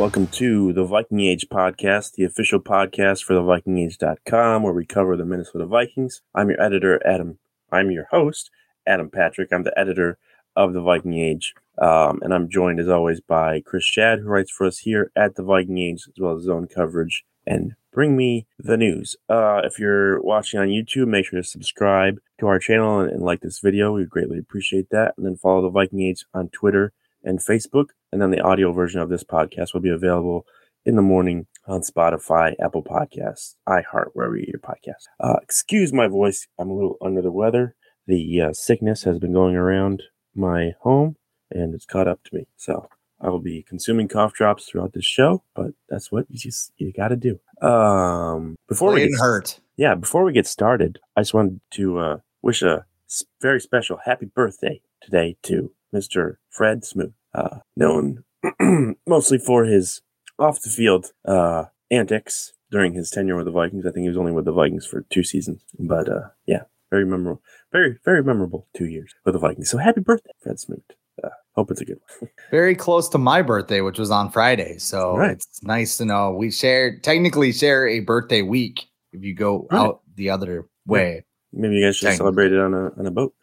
Welcome to the Viking Age podcast, the official podcast for the vikingage.com where we cover the Minnesota Vikings. I'm your editor, Adam. I'm your host, Adam Patrick. I'm the editor of the Viking Age. Um, and I'm joined as always by Chris Schad, who writes for us here at the Viking Age, as well as zone coverage and bring me the news. Uh, if you're watching on YouTube, make sure to subscribe to our channel and, and like this video. We greatly appreciate that. And then follow the Viking Age on Twitter and Facebook. And then the audio version of this podcast will be available in the morning on Spotify, Apple Podcasts, iHeart, wherever you get your podcasts. Uh, excuse my voice. I'm a little under the weather. The uh, sickness has been going around my home and it's caught up to me. So I will be consuming cough drops throughout this show, but that's what you just you got to do. Um, before we get, hurt. yeah, before we get started, I just wanted to uh, wish a very special happy birthday today to Mr. Fred Smoot, uh, known mostly for his off the field uh, antics during his tenure with the Vikings. I think he was only with the Vikings for two seasons, but uh, yeah, very memorable, very very memorable two years with the Vikings. So happy birthday, Fred Smoot. Uh, hope it's a good one. Very close to my birthday, which was on Friday. So Right. it's nice to know we share technically share a birthday week if you go Right. out the other way. Maybe you guys should celebrate it on a on a boat.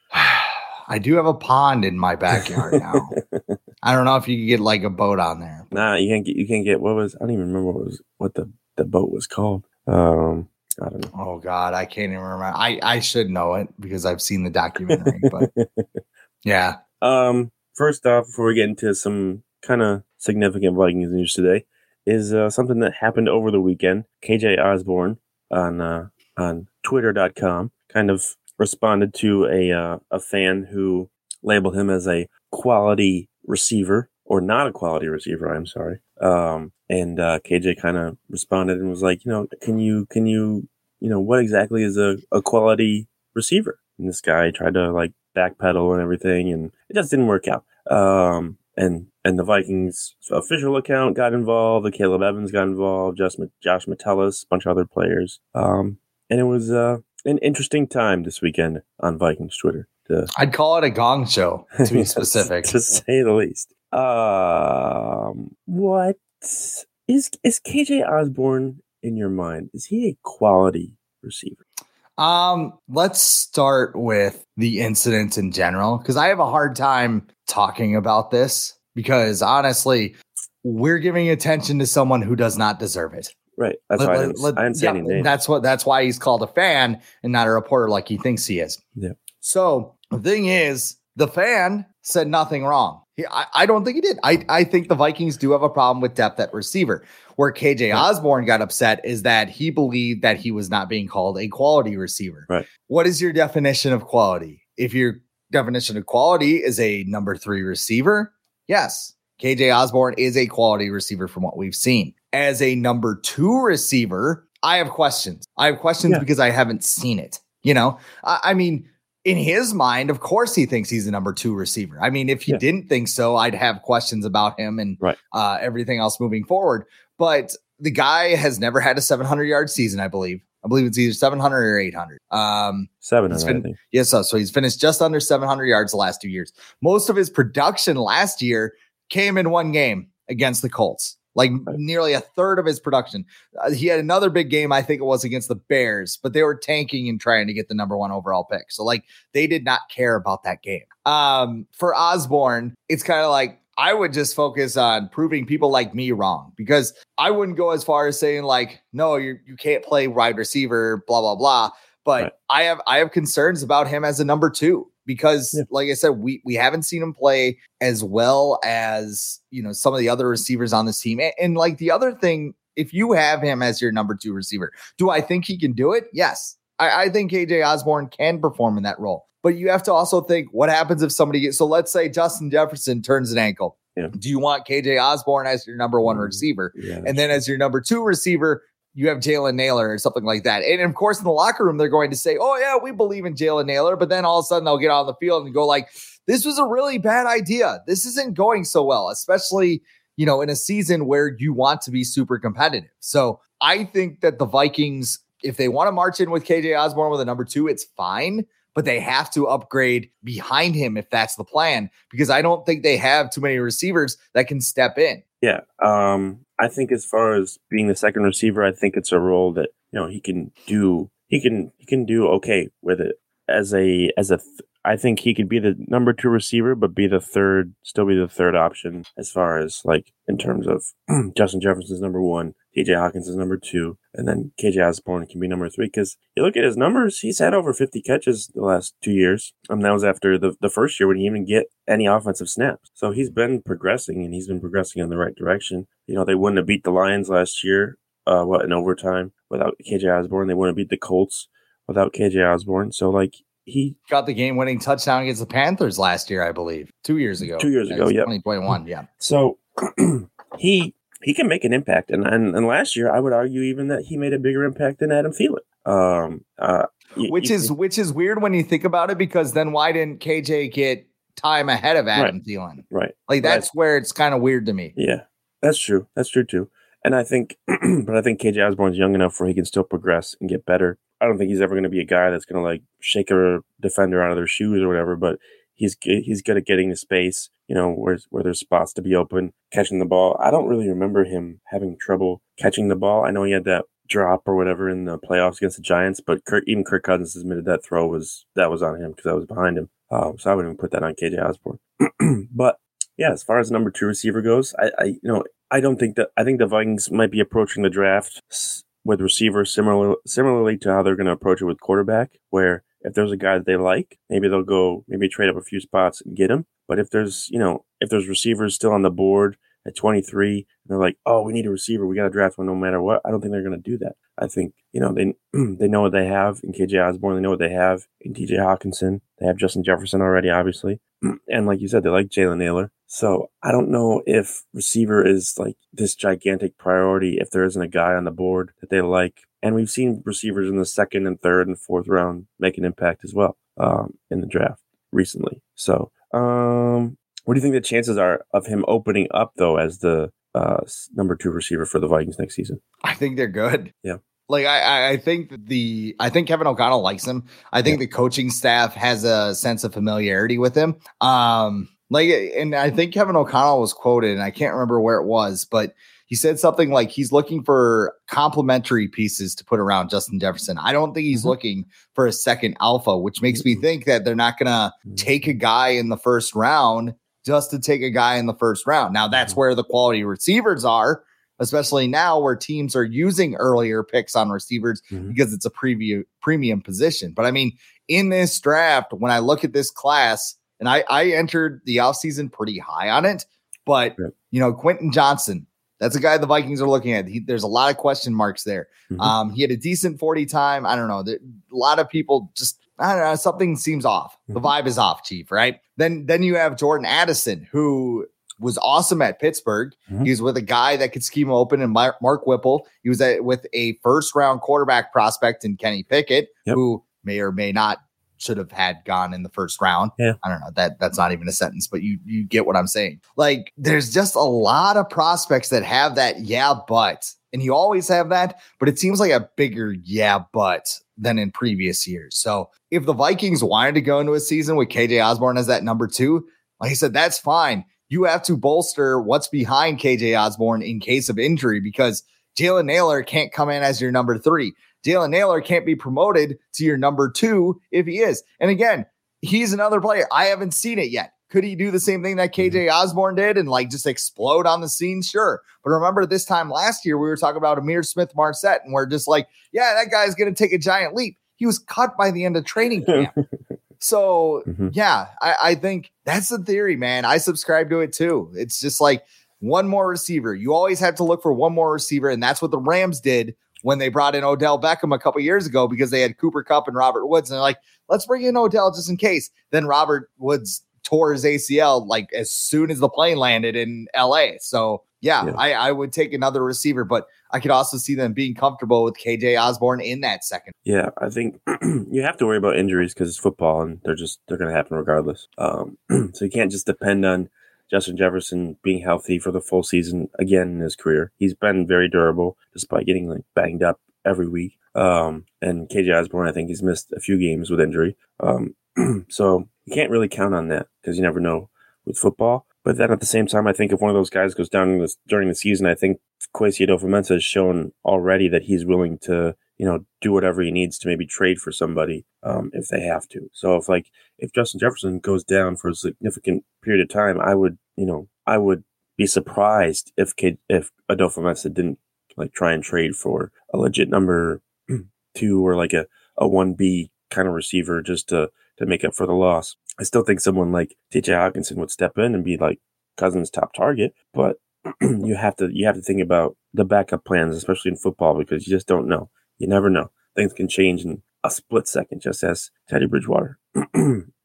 I do have a pond in my backyard now. I don't know if you could get like a boat on there. Nah, you can't get you can't get what was I don't even remember what was what the the boat was called. Um, I don't know. Oh God, I can't even remember. I I should know it because I've seen the documentary. but yeah, Um, first off, before we get into some kind of significant Vikings news today, is uh, something that happened over the weekend. KJ Osborne on uh, on Twitter.com kind of responded to a uh, a fan who labeled him as a quality receiver or not a quality receiver. I'm sorry. Um, and uh, KJ kind of responded and was like, you know, can you can you you know what exactly is a, a quality receiver? And this guy tried to like backpedal and everything, and it just didn't work out. Um, and and the Vikings official account got involved. The Caleb Evans got involved. Josh, Josh Metellus, a bunch of other players. Um, and it was uh, an interesting time this weekend on Vikings Twitter. To, I'd call it a gong show to be specific. to say the least. Um, what is is KJ Osborne in your mind? Is he a quality receiver? Um, let's start with the incident in general because I have a hard time talking about this because honestly, we're giving attention to someone who does not deserve it. Right. That's Let- why I didn't, let- I didn't say yeah, any. That's what that's why he's called a fan and not a reporter like he thinks he is. Yeah. So the thing is, the fan said nothing wrong. He, I, I don't think he did. I, I think the Vikings do have a problem with depth at receiver. Where KJ Right. Osborne got upset is that he believed that he was not being called a quality receiver. Right. What is your definition of quality? If your definition of quality is a number three receiver, yes, KJ Osborne is a quality receiver from what we've seen. As a number two receiver, I have questions. I have questions Yeah. because I haven't seen it. You know, I, I mean, in his mind, of course, he thinks he's a number two receiver. I mean, if he Yeah. didn't think so, I'd have questions about him and Right. uh, everything else moving forward. But the guy has never had a 700 yard season, I believe. I believe it's either 700 or 800. Um, Seven He's hundred, I. Yes, so, so he's finished just under 700 yards the last two years. Most of his production last year came in one game against the Colts, like Right. nearly a third of his production. Uh, he had another big game, I think it was against the Bears, but they were tanking and trying to get the number one overall pick. So, like, they did not care about that game. Um, for Osborne, it's kind of like, I would just focus on proving people like me wrong because I wouldn't go as far as saying like, no, you you can't play wide receiver, blah blah blah. But Right. I have I have concerns about him as a number two because, Yeah. like I said, we we haven't seen him play as well as you know some of the other receivers on this team. And, and like the other thing if you have him as your number two receiver, do I think he can do it? Yes. I, I think KJ Osborne can perform in that role. But you have to also think what happens if somebody gets so let's say Justin Jefferson turns an ankle. Yeah. Do you want KJ Osborne as your number one Mm, receiver? Yeah. And then as your number two receiver, you have Jalen Nailor or something like that. And of course, in the locker room, they're going to say, Oh, yeah, we believe in Jalen Nailor. But then all of a sudden they'll get on the field and go like, this was a really bad idea. This isn't going so well, especially, you know, in a season where you want to be super competitive. So I think that the Vikings, if they want to march in with KJ Osborne with a number two, it's fine, but they have to upgrade behind him if that's the plan, because I don't think they have too many receivers that can step in. Yeah. Um, I think as far as being the second receiver, I think it's a role that, you know, he can do he can he can do okay with it. As a as a I think he could be the number two receiver, but be the third, still be the third option as far as like in terms of Justin Jefferson's number one, TJ Hockenson is number two, and then KJ Osborne can be number three. Because you look at his numbers, he's had over 50 catches the last two years. Um, that was after the, the first year when he even get any offensive snaps. So he's been progressing and he's been progressing in the right direction. You know, they wouldn't have beat the Lions last year, uh, what, in overtime without KJ Osborne. They wouldn't have beat the Colts without KJ Osborne. So like he Got the game winning touchdown against the Panthers last year, I believe, two years ago. Two years ago, was yep. 2021. Yeah. So he he can make an impact, and, and and last year I would argue even that he made a bigger impact than Adam Thielen. Um, uh, y- which y- is which is weird when you think about it because then why didn't KJ get time ahead of Adam Thielen? right. Like that's where it's kind of weird to me. Yeah, that's true. That's true too. And I think, but I think KJ Osborne's young enough where he can still progress and get better. I don't think he's ever going to be a guy that's going to like shake a defender out of their shoes or whatever. But he's he's good at getting to space. You know, where where there's spots to be open, catching the ball. I don't really remember him having trouble catching the ball. I know he had that drop or whatever in the playoffs against the Giants, but Kirk, even Kirk Cousins admitted that throw was that was on him because I was behind him. Um, so I wouldn't even put that on KJ Osborne. but yeah, as far as the number two receiver goes, I, I you know I don't think that I think the Vikings might be approaching the draft with receivers similar similarly to how they're going to approach it with quarterback, where if there's a guy that they like, maybe they'll go maybe trade up a few spots and get him. But if there's you know if there's receivers still on the board at 23, and they're like, oh, we need a receiver, we got to draft one no matter what. I don't think they're going to do that. I think you know they they know what they have in KJ Osborne, they know what they have in TJ Hockenson, they have Justin Jefferson already, obviously, and like you said, they like Jalen Nailor. So I don't know if receiver is like this gigantic priority if there isn't a guy on the board that they like. And we've seen receivers in the second and third and fourth round make an impact as well um, in the draft recently. So um, what do you think the chances are of him opening up though as the uh, number two receiver for the Vikings next season? I think they're good. Yeah. Like I, I- I think the I think Kevin O'Connell likes him. I think the coaching staff has a sense of familiarity with him. Um, like, and I think Kevin O'Connell was quoted, and I can't remember where it was, but he said something like he's looking for complementary pieces to put around Justin Jefferson. I don't think he's Mhm. looking for a second alpha, which makes me think that they're not gonna take a guy in the first round just to take a guy in the first round. Now that's Mhm. where the quality receivers are, especially now where teams are using earlier picks on receivers Mhm. because it's a preview premium position. But I mean, in this draft, when I look at this class, and I, I entered the offseason pretty high on it, but Yep. you know, Quentin Johnston, that's a guy the Vikings are looking at. He, there's a lot of question marks there. Mhm. Um, he had a decent 40 time. I don't know. There, a lot of people just I don't know, something seems off. The Mhm. vibe is off, Chief, right? Then then you have Jordan Addison, who was awesome at Pittsburgh. Mhm. He was with a guy that could scheme open and Mark, Mark Whipple. He was at, with a first round quarterback prospect in Kenny Pickett, Yep. who may or may not should have had gone in the first round. Yeah. I don't know. That that's not even a sentence, but you you get what I'm saying. Like there's just a lot of prospects that have that yeah, but and you always have that, but it seems like a bigger yeah, but than in previous years. So if the Vikings wanted to go into a season with KJ Osborne as that number two, like I said, that's fine. You have to bolster what's behind KJ Osborne in case of injury because Jalen Nailor can't come in as your number three. Jalen Nailor can't be promoted to your number two if he is. And again, he's another player. I haven't seen it yet. Could he do the same thing that KJ Osborne did and like just explode on the scene? Sure. But remember this time last year, we were talking about Ihmir Smith-Marsette, and we're just like, yeah, that guy's going to take a giant leap. He was cut by the end of training camp. so, Mhm. yeah, I, I think that's the theory, man. I subscribe to it too. It's just like, one more receiver. You always have to look for one more receiver, and that's what the Rams did when they brought in Odell Beckham a couple years ago because they had Cooper Kupp and Robert Woods, and they're like, let's bring in Odell just in case. Then Robert Woods tore his ACL like as soon as the plane landed in LA. So yeah, yeah. I, I would take another receiver, but I could also see them being comfortable with KJ Osborne in that second. Yeah, I think you have to worry about injuries because it's football and they're just they're going to happen regardless. Um, so you can't just depend on Justin Jefferson being healthy for the full season again in his career. He's been very durable despite getting like banged up every week. Um, and KJ Osborne, I think he's missed a few games with injury. Um, so you can't really count on that because you never know with football. But then at the same time, I think if one of those guys goes down this, during the season, I think Kwesi Adofo-Mensah has shown already that he's willing to, you know, do whatever he needs to maybe trade for somebody um, if they have to. So if like if Justin Jefferson goes down for a significant period of time, I would, you know, I would be surprised if K- if Adofo-Mensah didn't like try and trade for a legit number two or like a a one B kind of receiver just to to make up for the loss. I still think someone like TJ Hockenson would step in and be like Cousins' top target, but you have to you have to think about the backup plans, especially in football, because you just don't know. You never know. Things can change in a split second, just as Teddy Bridgewater.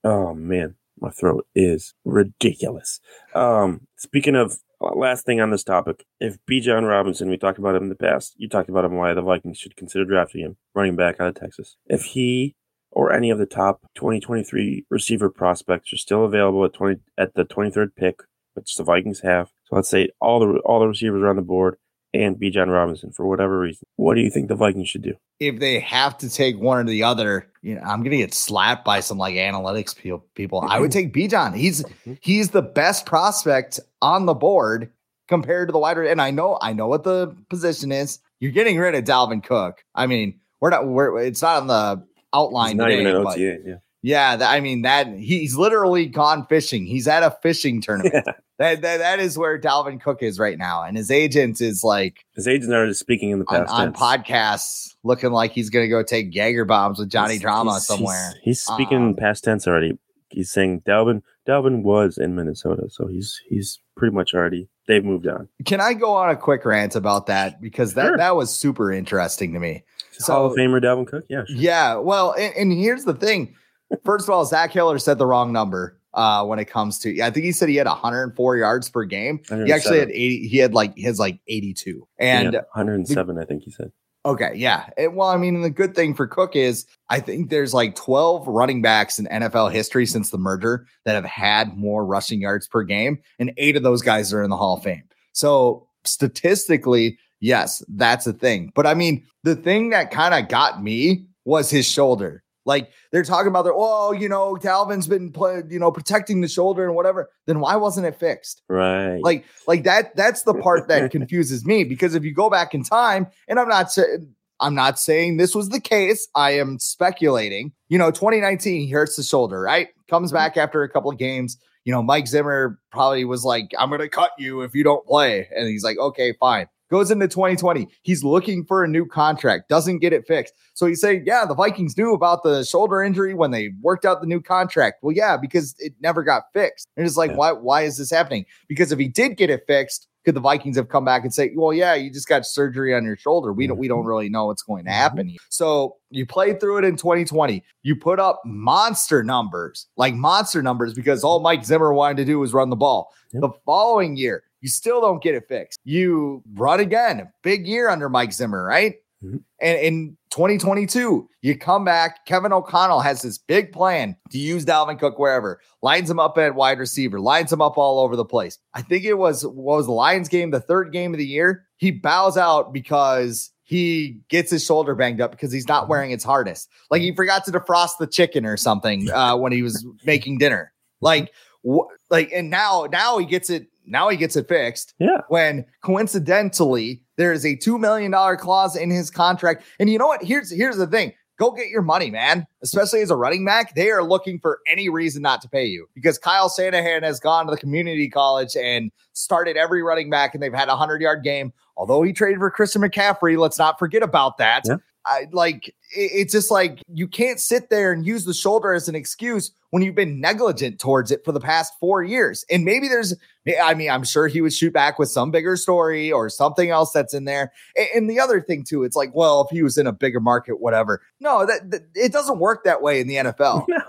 oh man, my throat is ridiculous. Um, speaking of uh, last thing on this topic, if Bijan Robinson, we talked about him in the past, you talked about him why the Vikings should consider drafting him, running back out of Texas. If he or any of the top 2023 receiver prospects are still available at 20 at the 23rd pick, which the Vikings have. So let's say all the all the receivers are on the board and Bijan Robinson for whatever reason. What do you think the Vikings should do? If they have to take one or the other, you know, I'm gonna get slapped by some like analytics people. I would take Bijan. He's mm-hmm. he's the best prospect on the board compared to the wider. And I know I know what the position is. You're getting rid of Dalvin Cook. I mean, we're not. We're it's not on the outline. not today, even an OTA. yeah. Yeah, I mean that he's literally gone fishing. He's at a fishing tournament. Yeah. That, that that is where Dalvin Cook is right now, and his agent is like his agent are speaking in the past on, on podcasts, looking like he's going to go take Jaeger bombs with Johnny he's, Drama he's, somewhere. He's, he's speaking um, in past tense already. He's saying Dalvin Dalvin was in Minnesota, so he's he's pretty much already they've moved on. Can I go on a quick rant about that because that sure. that was super interesting to me. So, Hall of Famer Dalvin Cook, yeah, sure. yeah. Well, and, and here's the thing First of all, Zach Hiller said the wrong number uh, when it comes to. I think he said he had 104 yards per game. He actually had 80. He had like his like 82 and 107. The, I think he said. Okay, yeah. Well, I mean, the good thing for Cook is I think there's like 12 running backs in NFL history since the merger that have had more rushing yards per game, and eight of those guys are in the Hall of Fame. So statistically, yes, that's a thing. But I mean, the thing that kind of got me was his shoulder. Like they're talking about their, oh, you know, Dalvin's been play, you know, protecting the shoulder and whatever. Then why wasn't it fixed? Right. Like, like that. That's the part that confuses me because if you go back in time, and I'm not saying I'm not saying this was the case. I am speculating. You know, 2019, he hurts the shoulder, right? Comes mm-hmm. back after a couple of games. You know, Mike Zimmer probably was like, I'm going to cut you if you don't play. And he's like, okay, fine goes into 2020. He's looking for a new contract, doesn't get it fixed. So he's saying, yeah, the Vikings knew about the shoulder injury when they worked out the new contract. Well, yeah, because it never got fixed. And it's like, yeah. why, why is this happening? Because if he did get it fixed, could the Vikings have come back and say, "Well, yeah, you just got surgery on your shoulder. We don't we don't mm-hmm. really know what's going to mm-hmm. happen." So you played through it in 2020. You put up monster numbers, like monster numbers, because all Mike Zimmer wanted to do was run the ball. Yep. The following year, you still don't get it fixed. You run again, big year under Mike Zimmer, right? Mm-hmm. And in 2022, you come back. Kevin O'Connell has this big plan to use Dalvin Cook wherever, lines him up at wide receiver, lines him up all over the place. I think it was what was the Lions game, the third game of the year. He bows out because he gets his shoulder banged up because he's not wearing his harness. Like he forgot to defrost the chicken or something uh, when he was making dinner. Like, wh- like, and now now he gets it now he gets it fixed. Yeah. When coincidentally there is a two million dollar clause in his contract, and you know what? Here's here's the thing. Go get your money, man. Especially as a running back, they are looking for any reason not to pay you because Kyle Shanahan has gone to the community college and started every running back, and they've had a hundred yard game. Although he traded for Christian McCaffrey, let's not forget about that. Yeah. I like it's just like you can't sit there and use the shoulder as an excuse when you've been negligent towards it for the past four years. And maybe there's, I mean, I'm sure he would shoot back with some bigger story or something else that's in there. And, the other thing too, it's like, well, if he was in a bigger market, whatever. No, that, that it doesn't work that way in the NFL.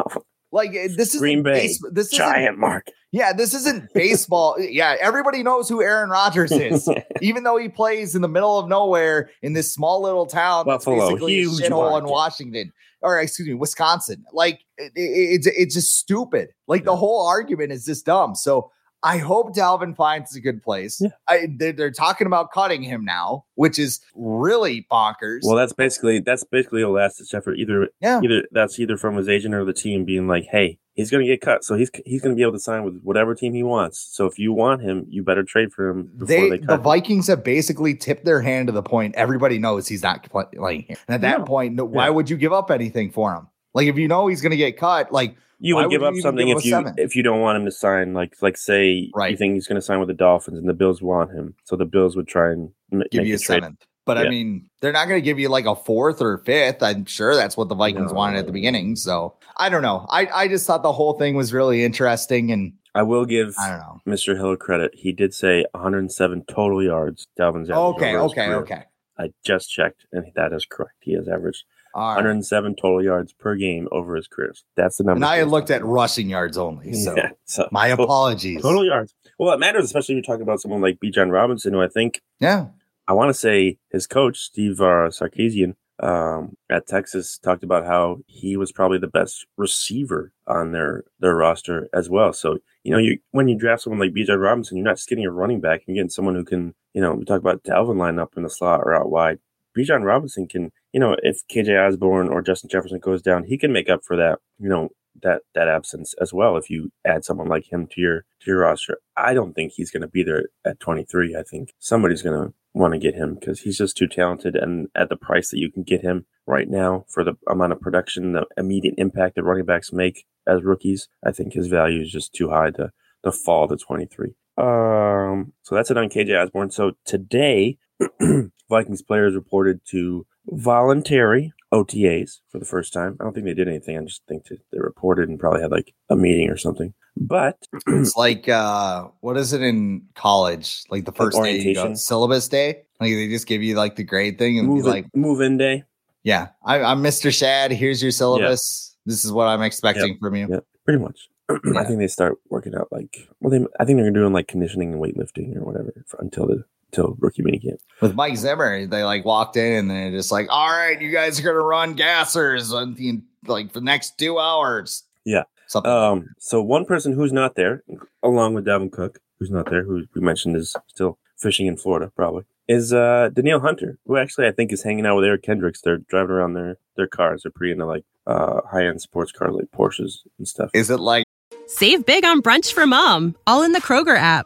Like eh, this is Green Bay, base, this is giant mark. yeah, this isn't baseball. yeah, everybody knows who Aaron Rodgers is, even though he plays in the middle of nowhere in this small little town that's Buffalo, a huge shithole in. Washington, or excuse me, Wisconsin. Like it, it- it's it's just stupid. Like the whole argument is just dumb. So I hope Dalvin finds a good place. Yeah. I, they're, they're talking about cutting him now, which is really bonkers. Well, that's basically that's basically a last ditch effort. Either yeah, either that's either from his agent or the team being like, "Hey, he's going to get cut, so he's he's going to be able to sign with whatever team he wants. So if you want him, you better trade for him before they, they, the cut him." Vikings have basically tipped their hand to the point everybody knows he's not pl- playing here. And at that No. point, no, why Yeah. would you give up anything for him? Like if you know he's going to get cut, like You would give would up even something give if you seven? if you don't want him to sign. Like like say you think he's going to sign with the Dolphins and the Bills want him, so the Bills would try and m- give you a a trade. seventh. But I mean, they're not going to give you like a fourth or fifth. I'm sure that's what the Vikings No. wanted at the beginning. So I don't know. I, I just thought the whole thing was really interesting, and I will give I don't know. Mr. Hill credit. He did say 107 total yards. Dalvin's average Okay, okay, career. okay. I just checked, and that is correct. He has averaged right. 107 total yards per game over his career. That's the number. And I had looked at rushing yards only. So. Yeah, so my apologies. Total yards. Well, it matters, especially if you're talking about someone like Bijan Robinson, who I think Yeah. I want to say his coach Steve uh, Sarkisian um, at Texas talked about how he was probably the best receiver on their their roster as well. So you know, you when you draft someone like Bijan Robinson, you're not just getting a running back. You're getting someone who can, you know, we talk about Dalvin line up in the slot or out wide. Bijan Robinson can, you know, if KJ Osborne or Justin Jefferson goes down, he can make up for that, you know, that that absence as well. If you add someone like him to your to your roster, I don't think he's going to be there at 23. I think somebody's going to want to get him because he's just too talented, and at the price that you can get him right now for the amount of production, the immediate impact that running backs make as rookies, I think his value is just too high to to fall to 23. Um, so that's it on KJ Osborne. So today, Vikings players reported to voluntary OTAs for the first time. I don't think they did anything. I just think they reported and probably had like a meeting or something. But It's like uh what is it in college? Like the first day you go, syllabus day? Like they just give you like the grade thing and be move like, in, move in day, Yeah, I, I'm Mr. Schad. Here's your syllabus. This is what I'm expecting from you. Yeah. pretty much. I think they start working out like well, they I think they're doing like conditioning and weightlifting or whatever for, until the until rookie minicamp. With Mike Zimmer, they like walked in and they're just like, "All right, you guys are gonna run gassers on the like for the next two hours." Yeah. something. Um, so one person who's not there, along with Dalvin Cook, who's not there, who we mentioned is still fishing in Florida, probably, is uh Danielle Hunter, who actually I think is hanging out with Eric Kendricks. They're driving around their their cars. They're pretty into like uh high end sports cars like Porsches and stuff. is it like Save big on brunch for mom, all in the Kroger app.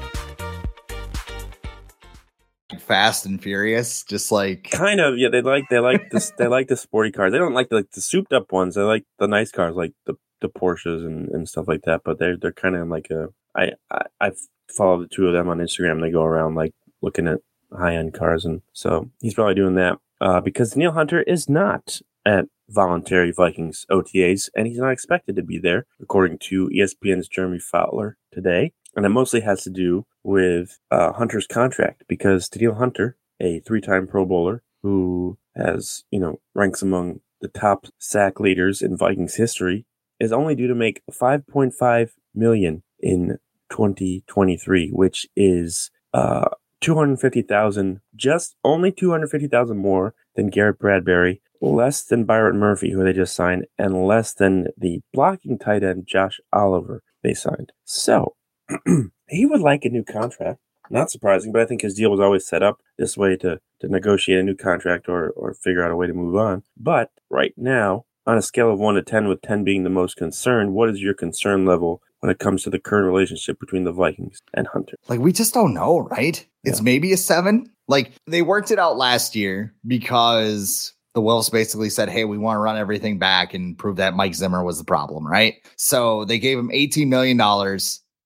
Fast and Furious? Just like kind of, yeah. They like they like this they like the sporty cars. They don't like the, like the souped up ones. They like the nice cars, like the the Porsches and, and stuff like that. But they're they're kind of like a I I I follow the two of them on Instagram. They go around like looking at high end cars, and so he's probably doing that uh, because Danielle Hunter is not at voluntary Vikings OTAs, and he's not expected to be there, according to ESPN's Jeremy Fowler today. And it mostly has to do with uh, Hunter's contract because Danielle Hunter, a three-time Pro Bowler who has, you know, ranks among the top sack leaders in Vikings history, is only due to make 5.5 million in 2023, which is uh 250,000, just only 250,000 more than Garrett Bradbury, less than Byron Murphy, who they just signed, and less than the blocking tight end Josh Oliver they signed. So he would like a new contract. Not surprising, but I think his deal was always set up this way to, to negotiate a new contract or, or figure out a way to move on. But right now, on a scale of one to 10, with 10 being the most concerned, what is your concern level when it comes to the current relationship between the Vikings and Hunter? Like, we just don't know, right? It's Yeah. maybe a seven. Like, they worked it out last year because the Wilfs basically said, Hey, we want to run everything back and prove that Mike Zimmer was the problem, right? So they gave him $18 million.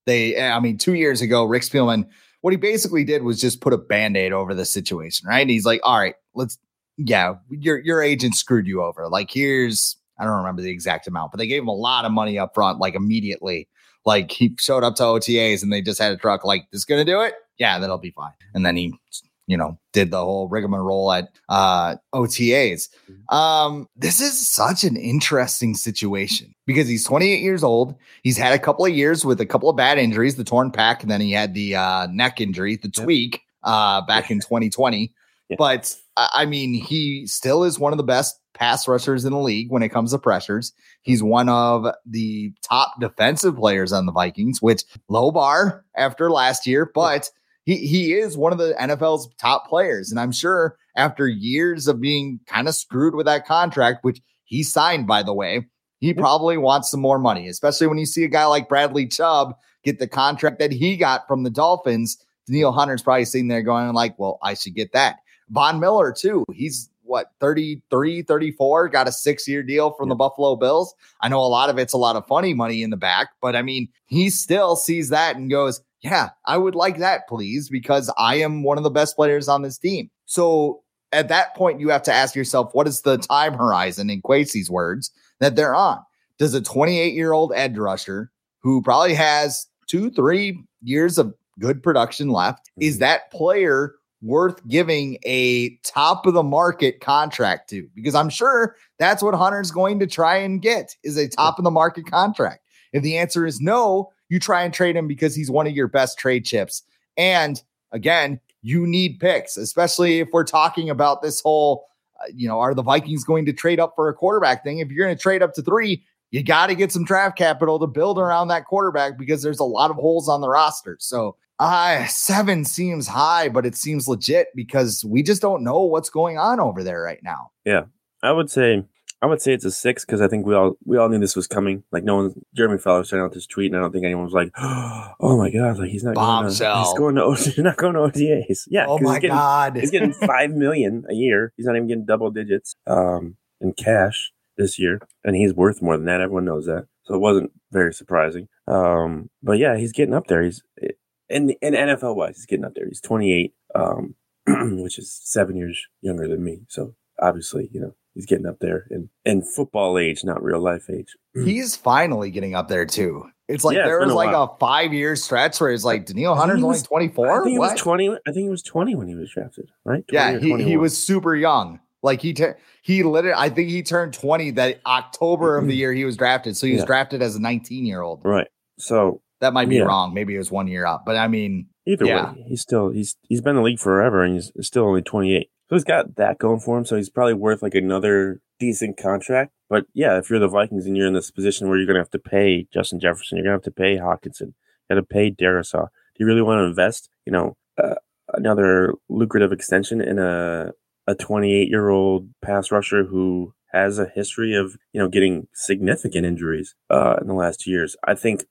They, I mean, two years ago, Rick Spielman, what he basically did was just put a band aid over the situation, right? And he's like, All right, let's, yeah, your, your agent screwed you over. Like, here's, I don't remember the exact amount, but they gave him a lot of money up front, like immediately. Like he showed up to OTAs and they just had a truck, like, this gonna do it? Yeah, that'll be fine. And then he, you know, did the whole rigmarole at uh OTAs. Um, this is such an interesting situation because he's 28 years old. He's had a couple of years with a couple of bad injuries, the torn pec, and then he had the uh neck injury, the tweak, uh, back in 2020. Yeah. But I I mean, he still is one of the best pass rushers in the league when it comes to pressures. He's one of the top defensive players on the Vikings, which low bar after last year, but he he is one of the NFL's top players. And I'm sure after years of being kind of screwed with that contract, which he signed, by the way, he probably wants some more money, especially when you see a guy like Bradley Chubb get the contract that he got from the Dolphins. Danielle Hunter's probably sitting there going like, well, I should get that. Von Miller, too. He's what 33, 34, got a six year deal from the Buffalo Bills. I know a lot of it's a lot of funny money in the back, but I mean, he still sees that and goes, yeah, I would like that, please, because I am one of the best players on this team. So at that point, you have to ask yourself, what is the time horizon, in Kwesi's words, that they're on? Does a 28 year old edge rusher who probably has two, three years of good production left, is mm-hmm. that player worth giving a top of the market contract to? Because I'm sure that's what Hunter's going to try and get is a top of the market contract. If the answer is no, you try and trade him because he's one of your best trade chips. And again, you need picks, especially if we're talking about this whole, uh, you know, are the Vikings going to trade up for a quarterback thing? If you're going to trade up to three, you got to get some draft capital to build around that quarterback because there's a lot of holes on the roster. So, uh, seven seems high, but it seems legit because we just don't know what's going on over there right now. Yeah. I would say I would say it's a six because I think we all we all knew this was coming. Like no one, Jeremy Fowler sent out this tweet, and I don't think anyone was like, "Oh my god, like he's not going to, he's going to he's not going to OTAs." Yeah, oh my he's getting, God. he's getting five million a year. He's not even getting double digits um, in cash this year, and he's worth more than that. Everyone knows that, so it wasn't very surprising. Um, but yeah, he's getting up there. He's in in NFL wise, he's getting up there. He's 28, um, which is seven years younger than me. So obviously, you know, he's getting up there in in football age, not real life age. He's finally getting up there too. It's like Yeah, there been was a like while. a five year stretch where it's like Danielle I Hunter's he only was- 24. I think he was? 20. I think he was 20 when he was drafted, right? Yeah, he, he was super young. Like he tur- he literally I think he turned 20 that October of the year he was drafted. So he was Yeah. drafted as a 19 year old. right. So That might be Yeah. wrong. Maybe it was one year up. But I mean, either Yeah. way, he's still he's he's been in the league forever, and he's still only 28. So he's got that going for him. So he's probably worth like another decent contract. But yeah, if you're the Vikings and you're in this position where you're going to have to pay Justin Jefferson, you're going to have to pay Hockenson, you got to pay Darrisaw. Do you really want to invest? You know, uh, another lucrative extension in a a 28 year old pass rusher who has a history of you know getting significant injuries uh, in the last two years. I think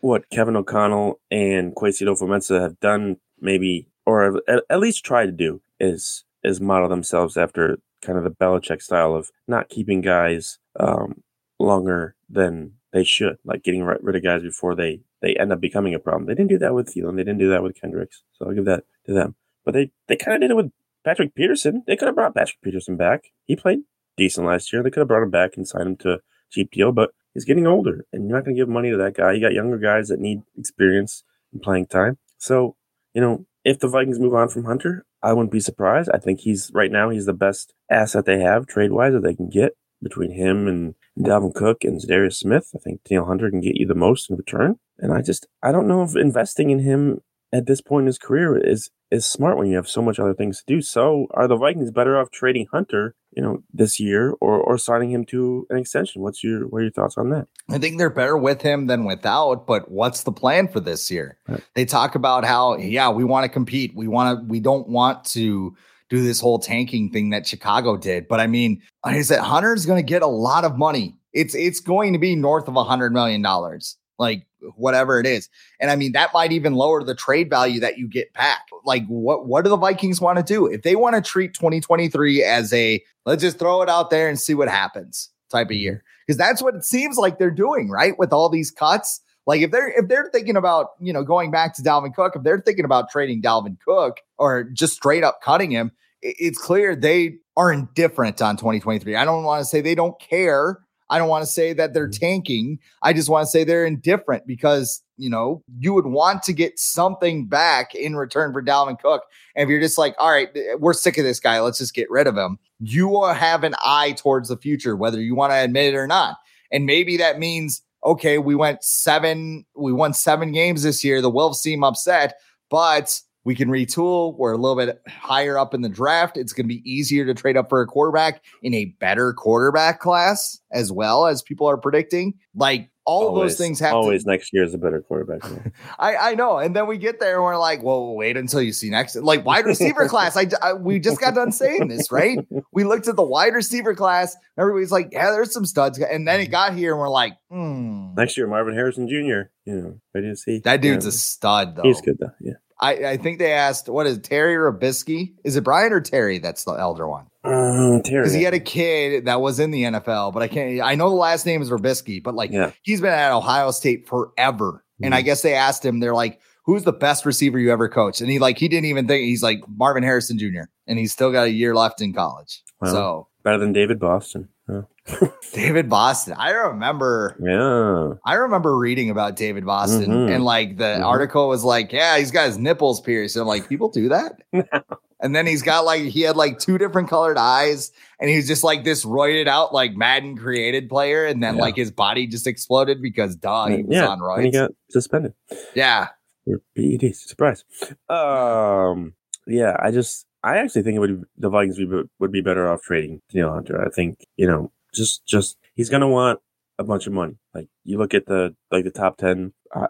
what Kevin O'Connell and Kwesi Mensah have done, maybe or at least tried to do, is is model themselves after kind of the Belichick style of not keeping guys um, longer than they should, like getting ri- rid of guys before they they end up becoming a problem. They didn't do that with Thielen. They didn't do that with Kendricks. So I'll give that to them. But they they kind of did it with Patrick Peterson. They could have brought Patrick Peterson back. He played decent last year. They could have brought him back and signed him to a cheap deal, but he's getting older, and you're not going to give money to that guy. You got younger guys that need experience and playing time. So, you know, if the Vikings move on from Hunter, I wouldn't be surprised. I think he's right now he's the best asset they have trade wise that they can get between him and Dalvin Cook and Za'Darius Smith. I think Danielle Hunter can get you the most in return. And I just I don't know if investing in him at this point in his career is is smart when you have so much other things to do. So are the Vikings better off trading Hunter, you know, this year or or signing him to an extension? What's your what are your thoughts on that? I think they're better with him than without, but what's the plan for this year? Right. They talk about how, yeah, we want to compete. We want to, we don't want to do this whole tanking thing that Chicago did. But I mean, like I said, Hunter's going to get a lot of money. It's it's going to be north of a hundred million dollars, like whatever it is. And I mean, that might even lower the trade value that you get back. Like, what what do the Vikings want to do if they want to treat 2023 as a let's just throw it out there and see what happens type of mm-hmm. year? Because that's what it seems like they're doing, right? With all these cuts. Like if they're if they're thinking about you know going back to Dalvin Cook, if they're thinking about trading Dalvin Cook or just straight up cutting him, it's clear they are indifferent on 2023. I don't want to say they don't care. I don't want to say that they're mm-hmm. tanking. I just want to say they're indifferent because, you know, you would want to get something back in return for Dalvin Cook. And if you're just like, all right, we're sick of this guy, let's just get rid of him, you will have an eye towards the future, whether you want to admit it or not. And maybe that means, okay, we went seven, we won seven games this year. The Wilfs seem upset, but we can retool. We're a little bit higher up in the draft. It's going to be easier to trade up for a quarterback in a better quarterback class as well as people are predicting. Like all always, of those things happen. always to, next year is a better quarterback. I, I know, and then we get there and we're like, well, wait until you see next like wide receiver class. I, I, we just got done saying this, right? We looked at the wide receiver class. Everybody's like, yeah, there's some studs, and then it got here and we're like, hmm. next year Marvin Harrison Jr. You know, ready to see that dude's yeah. a stud though. He's good though. Yeah. I, I think they asked, what is it, Terry Robiskie? Is it Brian or Terry that's the elder one? Um, Terry. Because he had a kid that was in the NFL, but I can't, I know the last name is Robiskie, but like yeah. he's been at Ohio State forever. Mm-hmm. And I mm-hmm. guess they asked him, they're like, who's the best receiver you ever coached? And he like, he didn't even think, he's like Marvin Harrison Jr. And he's still got a year left in college. Well, so better than David Boston. David Boston. I remember. Yeah. I remember reading about David Boston mm-hmm. and like the mm-hmm. article was like, yeah, he's got his nipples pierced. And I'm like, people do that? and then he's got like, he had like two different colored eyes and he's just like this roided out, like Madden created player. And then yeah. like his body just exploded because duh, he was yeah. on roids. And he got suspended. Yeah. For PED. Surprise. Um, yeah, I just, I actually think it would the Vikings would, would be better off trading Danielle Hunter. I think, you know, just just he's gonna want a bunch of money. Like you look at the like the top ten uh,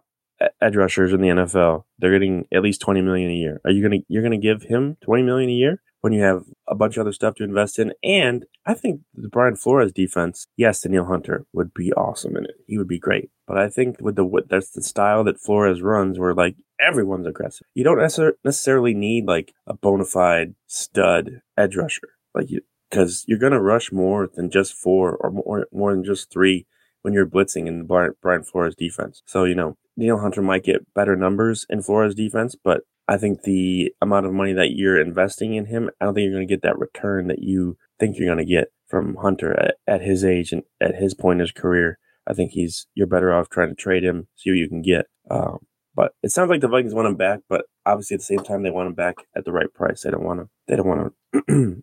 edge rushers in the NFL, they're getting at least twenty million a year. Are you gonna you're gonna give him twenty million a year when you have a bunch of other stuff to invest in? And I think the Brian Flores defense, yes, Danielle Hunter would be awesome in it. He would be great. But I think with the that's the style that Flores runs, where like everyone's aggressive. You don't necessarily need like a bona fide stud edge rusher. Like you, because you're to rush more than just four or more, more than just three when you're blitzing in Brian, Brian Flores defense. So, you know, Danielle Hunter might get better numbers in Flores defense, but I think the amount of money that you're investing in him, I don't think you're going to get that return that you think you're going to get from Hunter at, at his age and at his point in his career. I think he's, you're better off trying to trade him, see what you can get. Um, but it sounds like the Vikings want him back, but obviously at the same time, they want him back at the right price. They don't want to, they don't want to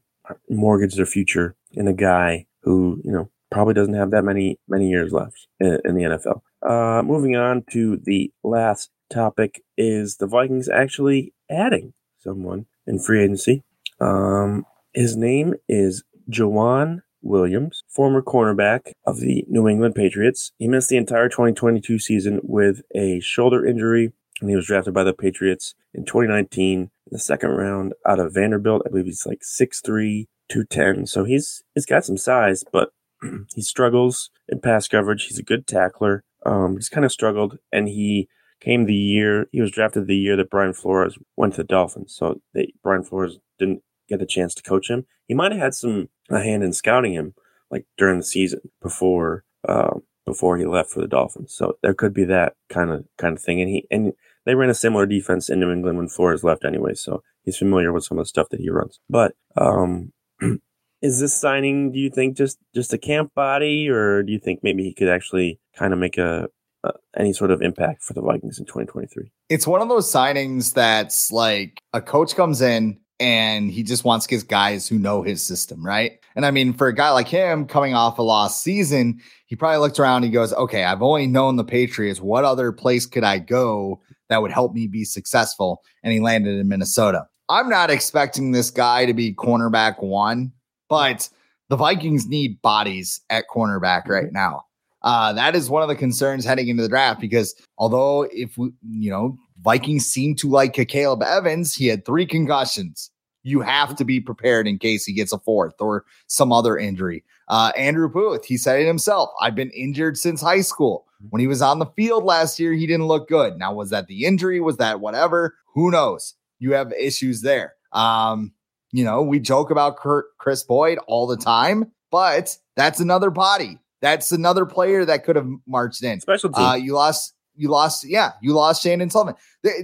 mortgage their future in a guy who, you know, probably doesn't have that many, many years left in, in the NFL. Uh, moving on to the last topic is the Vikings actually adding someone in free agency. Um, his name is Joejuan Williams, former cornerback of the New England Patriots. He missed the entire 2022 season with a shoulder injury, and he was drafted by the Patriots in 2019 in the second round out of Vanderbilt. I believe he's like 6'3, 210. So he's he's got some size, but he struggles in pass coverage. He's a good tackler. Um, he's kind of struggled, and he came the year he was drafted the year that Brian Flores went to the Dolphins. So they, Brian Flores didn't get the chance to coach him. He might have had some a hand in scouting him, like during the season before uh, before he left for the Dolphins. So there could be that kind of kind of thing. And he and they ran a similar defense in New England when Flores left anyway, so he's familiar with some of the stuff that he runs. But um, is this signing, do you think, just just a camp body, or do you think maybe he could actually kind of make a, a any sort of impact for the Vikings in 2023? It's one of those signings that's like a coach comes in and he just wants his guys who know his system, right? And I mean, for a guy like him coming off a lost season, he probably looked around. And he goes, "Okay, I've only known the Patriots. What other place could I go that would help me be successful. And he landed in Minnesota. I'm not expecting this guy to be cornerback one, but the Vikings need bodies at cornerback right mm-hmm. now. Uh, that is one of the concerns heading into the draft because although if we, you know, Vikings seem to like Caleb Evans, he had three concussions. you have to be prepared in case he gets a fourth or some other injury. Uh, Andrew Booth, he said it himself. I've been injured since high school. When he was on the field last year, he didn't look good. Now, was that the injury? Was that whatever? Who knows? You have issues there. Um, you know, we joke about Kurt, Kris Boyd all the time, but that's another body. That's another player that could have marched in. Special team. Uh, you lost you lost, yeah, you lost Chandon Sullivan.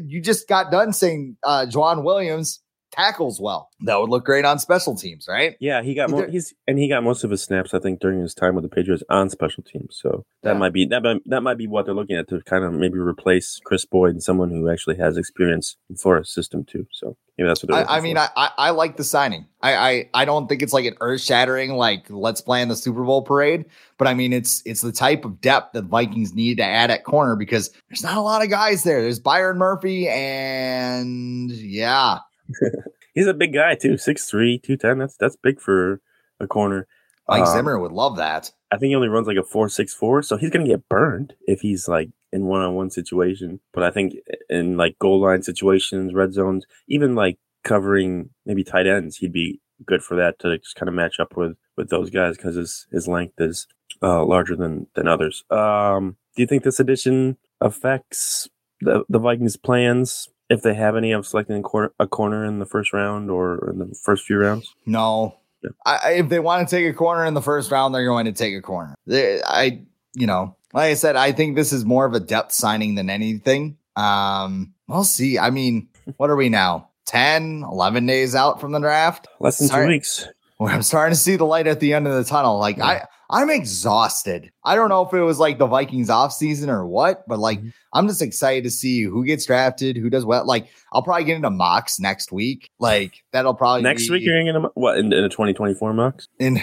You just got done saying uh Joejuan Williams tackles well. That would look great on special teams, right? Yeah, he got mo- he's and he got most of his snaps, I think, during his time with the Patriots on special teams. So that Yeah. might be that might, that might be what they're looking at to kind of maybe replace Kris Boyd and someone who actually has experience for a system too. So maybe that's what they're I, I mean. I, I I like the signing. I, I I don't think it's like an earth shattering like let's play in the Super Bowl parade, but I mean it's it's the type of depth that Vikings need to add at corner because there's not a lot of guys there. There's Byron Murphy and yeah, he's a big guy too, 6'3", 210. That's that's big for a corner. Mike Um, Zimmer would love that. I think he only runs like a four six four, so he's gonna get burned if he's like in one on one situation. But I think in like goal line situations, red zones, even like covering maybe tight ends, he'd be good for that to just kind of match up with with those guys because his his length is uh, larger than than others. Um, do you think this addition affects the the Vikings' plans if they have any of selecting a corner, a corner in the first round or in the first few rounds? No. Yeah. I, if they want to take a corner in the first round, they're going to take a corner. They, I, you know, like I said, I think this is more of a depth signing than anything. Um, we'll see. I mean, what are we now? 10, 11 days out from the draft? Less than Sorry. two weeks. I'm starting to see the light at the end of the tunnel. Like I, I'm exhausted. I don't know if it was like the Vikings off season or what, but like Mhm. I'm just excited to see who gets drafted, who does what. Like I'll probably get into mocks next week. Like that'll probably Next be week you're get a, what in, in a 2024 mocks? in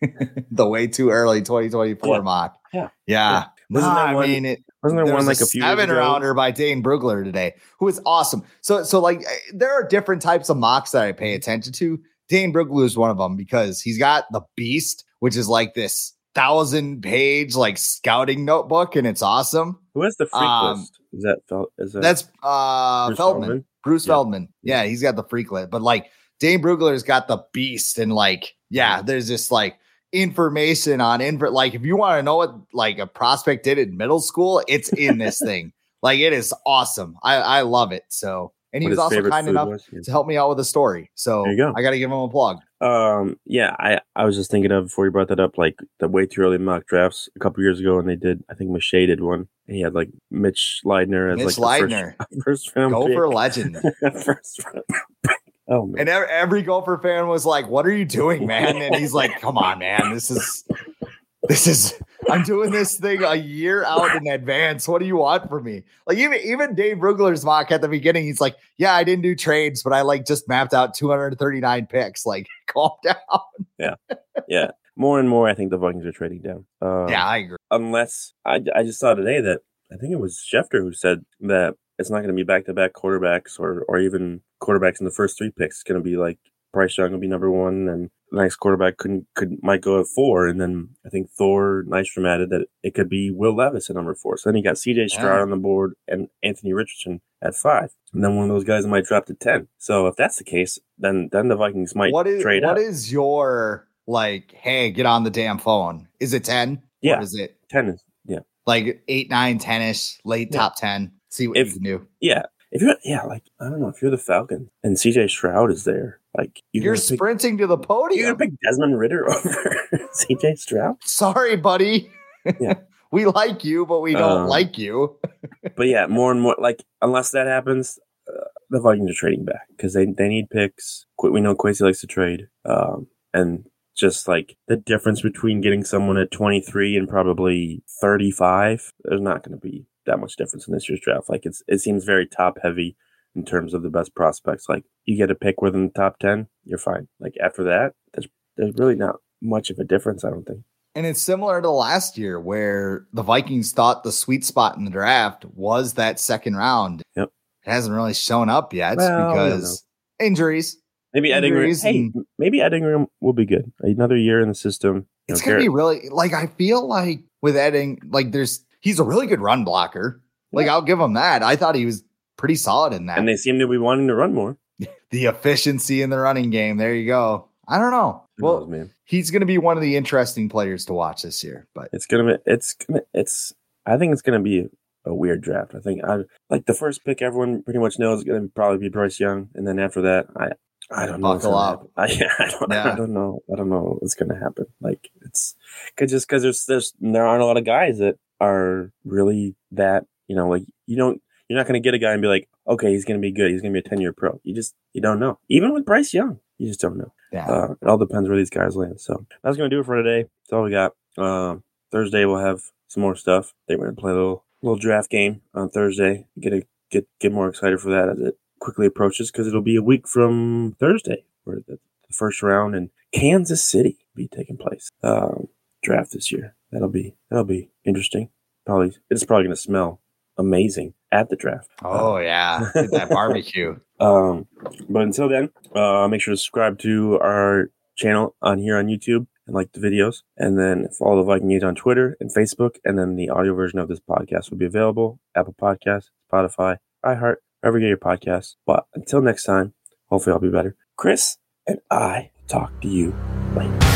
the way too early 2024 Yeah. mock. Yeah. Yeah. Wasn't Nah, there I one- mean it Wasn't there there one was like a few seven rounder by Dane Brugler today, who is awesome. So, so like eh, there are different types of mocks that I pay attention to. Dane Brugler is one of them because he's got the beast, which is like this thousand page like scouting notebook, and it's awesome. Who has the freak Um, list? Is that Fel- is that That's uh Bruce Feldman. Feldman? Bruce Yeah. Feldman. Yeah, he's got the freak list, but like Dane Brugler's got the beast, and like, yeah, there's just like information on info. Like, if you want to know what like a prospect did in middle school, it's in this thing. Like, it is awesome. I I love it. So, and he was also kind enough was? Yeah. to help me out with a story. So There you go. I got to give him a plug. Um, yeah, I I was just thinking of before you brought that up, like the way too early mock drafts a couple years ago, and they did. I think Mache did one. And he had like Mitch Leidner as Mitch like Leidner, first, first round go pick. legend. first round. Oh man, And every, every Gopher fan was like, "What are you doing, man?" And he's like, "Come on, man. This is this is I'm doing this thing a year out in advance. What do you want from me?" Like even even Dave Brugler's mock at the beginning, he's like, "Yeah, I didn't do trades, but I like just mapped out 239 picks. Like, calm down." Yeah, yeah. More and more, I think the Vikings are trading down. Um, yeah, I agree. unless I, I just saw today that I think it was Schefter who said that it's not going to be back to back quarterbacks or or even quarterbacks in the first three picks. It's going to be like Bryce Young will be number one, and the next quarterback couldn't could might go at four, and then I think Thor Nystrom added that it could be Will Levis at number four. So then you got C.J. Stroud Yeah. on the board and Anthony Richardson at five, and then one of those guys might drop to ten. So if that's the case, then then the Vikings might What is trade what up. is your like? Hey, get on the damn phone. Is it 10? Yeah. Is it ten is yeah. like eight, nine, 10 ish, late Yeah. top 10? See what If- you can do. Yeah. If you're yeah, like I don't know, if you're the Falcons and CJ Stroud is there, like You're gonna pick, sprinting to the podium. you're gonna pick Desmond Ridder over CJ Stroud. Sorry, buddy. Yeah. we like you, but we don't Um, like you. But yeah, more and more like unless that happens, uh, the Vikings are trading back because they they need picks. We know Kwesi likes to trade, um, and just like the difference between getting someone at 23 and probably 35, there's not going to be that much difference in this year's draft. Like it's it seems very top heavy in terms of the best prospects. Like you get a pick within the top 10, you're fine. Like after that, there's there's really not much of a difference. I don't think. And it's similar to last year where the Vikings thought the sweet spot in the draft was that second round. Yep. It hasn't really shown up yet Well, because injuries. Maybe Ed Ingram. Hey, maybe Ed Ingram will be good. Another year in the system. It's know, gonna be really like I feel like with Edding, like there's he's a really good run blocker. Like Yeah. I'll give him that. I thought he was pretty solid in that. and they seem to be wanting to run more. the efficiency in the running game. There you go. I don't know. Well, knows, man. he's going to be one of the interesting players to watch this year. But It's gonna be. It's gonna. It's. I think it's gonna be a weird draft. I think I like the first pick. Everyone pretty much knows is gonna probably be Bryce Young, and then after that, I. I don't know. Buckle gonna up. I, I don't. Yeah. I don't know. I don't know what's gonna happen. Like it's cause just because there's there's there aren't a lot of guys that are really that you know like you don't you're not gonna get a guy and be like okay he's gonna be good he's gonna be a ten year pro. You just you don't know. Even with Bryce Young, you just don't know. yeah, Uh, it all depends where these guys land. So that's gonna do it for today. That's all we got. Um, Thursday we'll have some more stuff. They're gonna play a little little draft game on Thursday. Get a, get get more excited for that as it quickly approaches because it'll be a week from Thursday where the, the first round in Kansas City be taking place. Um, draft this year. That'll be that'll be interesting. Probably it's probably gonna smell amazing at the draft. oh yeah, that barbecue. Um, but until then, uh, make sure to subscribe to our channel on here on YouTube and like the videos, and then follow the Viking Age on Twitter and Facebook. And then the audio version of this podcast will be available Apple Podcasts, Spotify, iHeart, wherever you get your podcasts. But until next time, hopefully I'll be better. Chris and I talk to you later.